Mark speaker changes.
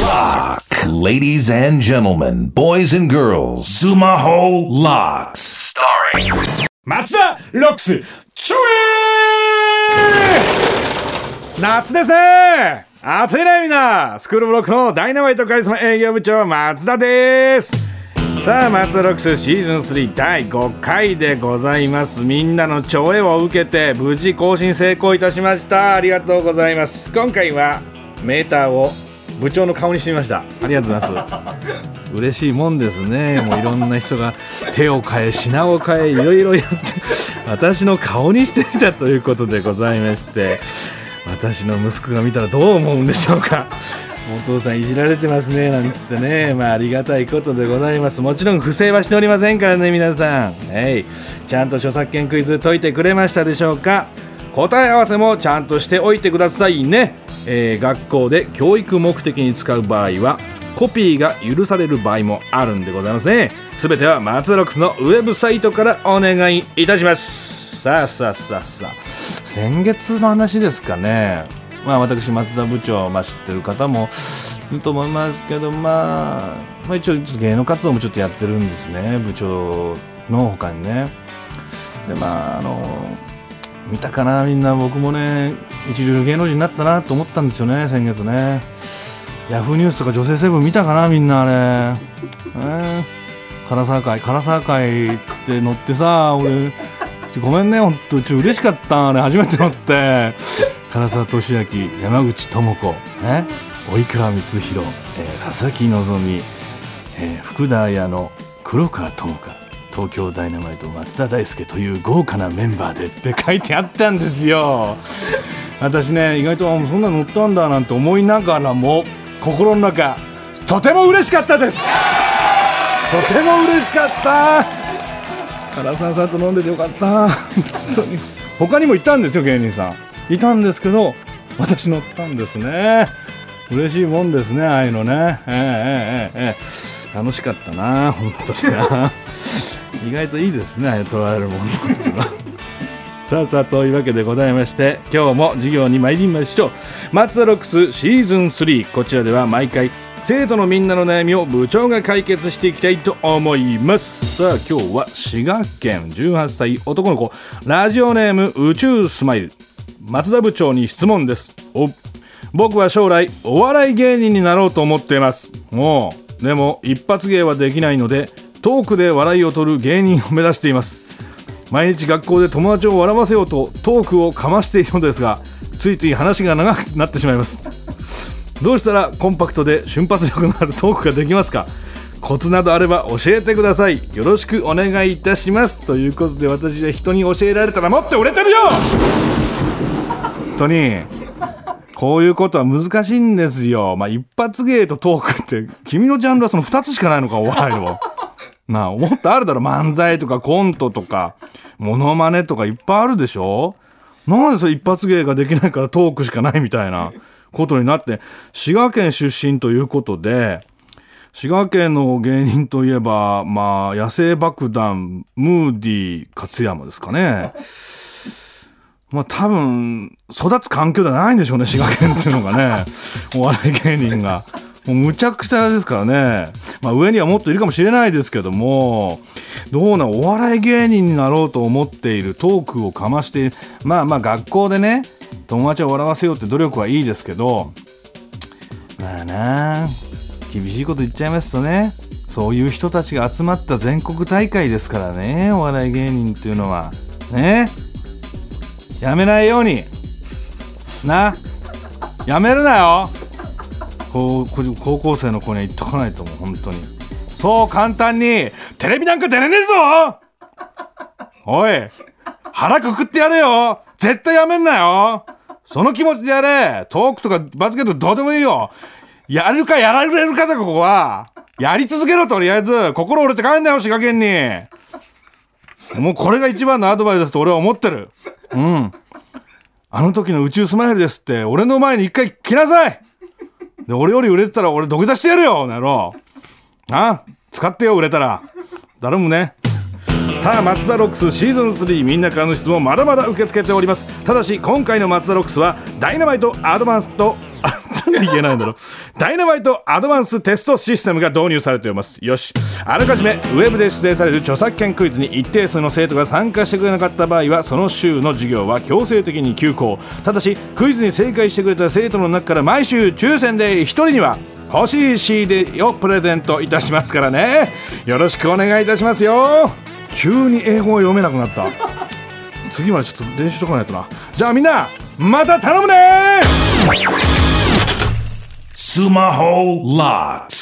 Speaker 1: Lock. Ladies and gentlemen, boys and girls, Sumaho Locks. Starring
Speaker 2: 松田ロックスちょえ夏ですね!暑いねみんな!スクールブロックのダイナマイトカリスマ営業部長松田です!さあ松田ロックスシーズン3第5回でございます。みんなの超えを受けて無事更新成功いたしました。ありがとうございます。今回はメーターを部長の顔にしてみました。ありがとうございます。嬉しいもんですね。もういろんな人が手を変え品を変えいろいろやって私の顔にしてみたということでございまして私の息子が見たらどう思うんでしょうか。お父さんいじられてますねなんつってね。まあありがたいことでございます。もちろん不正はしておりませんからね皆さん。はい。ちゃんと著作権クイズ解いてくれましたでしょうか。答え合わせもちゃんとしておいてくださいね、えー学校で教育目的に使う場合はコピーが許される場合もあるんでございますね。すべては松田ロックスのウェブサイトからお願いいたします。さあさあさあさあ。先月の話ですかね。まあ私松田部長、まあ、知ってる方もいると思いますけどまあ、まあ、一応芸能活動もちょっとやってるんですね部長の他にね。でまああの見たかなみんな僕もね。一流芸能人になったなと思ったんですよね先月ね。ヤフーニュースとか女性セブン見たかなみんなあれ、えー、唐沢会唐沢会っつって乗ってさ俺ごめんね本当ちょ嬉しかったあれ。初めて乗って。唐沢俊明山口智子ね及川光弘、えー。佐々木希、えー。福田彩乃黒川智香。東京ダイナマイト松田大輔という豪華なメンバーでって書いてあったんですよ。私ね意外とそんな乗ったんだなんて思いながらも心の中とても嬉しかったです。とても嬉しかった。唐沢さんと飲んでてよかった。他にもいたんですよ芸人さん。いたんですけど私乗ったんですね。嬉しいもんですねああいうのね。ええええええ。楽しかったな本当にな。意外といいですね取られるものっていうのは。さあさあというわけでございまして今日も授業に参りましょう。松田ロックスシーズン3こちらでは毎回生徒のみんなの悩みを部長が解決していきたいと思います。さあ今日は滋賀県18歳男の子。ラジオネーム宇宙スマイル。松田部長に質問です。お僕は将来お笑い芸人になろうと思っています。もうでも一発芸はできないのでトークで笑いを取る芸人を目指しています。毎日学校で友達を笑わせようとトークをかましているのですがついつい話が長くなってしまいます。どうしたらコンパクトで瞬発力のあるトークができますか？コツなどあれば教えてください。よろしくお願いいたします。ということで私は人に教えられたらもっと売れてるよ！本当にこういうことは難しいんですよ。まあ一発芸とトークって君のジャンルはその2つしかないのかお笑いの。なあもっとあるだろ漫才とかコントとか。モノマネとかいっぱいあるでしょ？なんでそれ一発芸ができないからトークしかないみたいなことになって。滋賀県出身ということで滋賀県の芸人といえばまあ野生爆弾ムーディー勝山ですかね。まあ多分育つ環境ではないんでしょうね滋賀県っていうのがね。お笑い芸人が。もうむちゃくちゃですからね、まあ、上にはもっといるかもしれないですけどもどうなお笑い芸人になろうと思っているトークをかましてまあまあ学校でね友達を笑わせようって努力はいいですけどまあな厳しいこと言っちゃいますとねそういう人たちが集まった全国大会ですからねお笑い芸人っていうのは。ね。やめないように。な。やめるなよ。高校生の子には言っとかないと思う本当に。そう簡単に。テレビなんか出れねえぞ。おい腹くくってやれよ。絶対やめんなよ。その気持ちでやれ。トークとか罰ゲームどうでもいいよ。やるかやられるかだここは。やり続けろとりあえず。心折れて帰んなよ滋賀県に。もうこれが一番のアドバイスですと俺は思ってる。うん。あの時の宇宙スマイルですって俺の前に一回来なさい。で俺より売れてたら俺土下座してやるよこの野郎あ使ってよ売れたら。頼むね。さあマツダロックスシーズン3みんなからの質問まだまだ受け付けております。ただし今回のマツダロックスはダイナマイトアドバンストで言えないんだろう。ダイナマイトアドバンステストシステムが導入されています。よし。あらかじめウェブで指定される著作権クイズに一定数の生徒が参加してくれなかった場合は、その週の授業は強制的に休校。ただし、クイズに正解してくれた生徒の中から毎週抽選で1人には、欲しい CD をプレゼントいたしますからねよろしくお願いいたしますよ急に英語を読めなくなった次までちょっと練習しとかないとなじゃあみんなまた頼むね
Speaker 1: スマホ LOCKS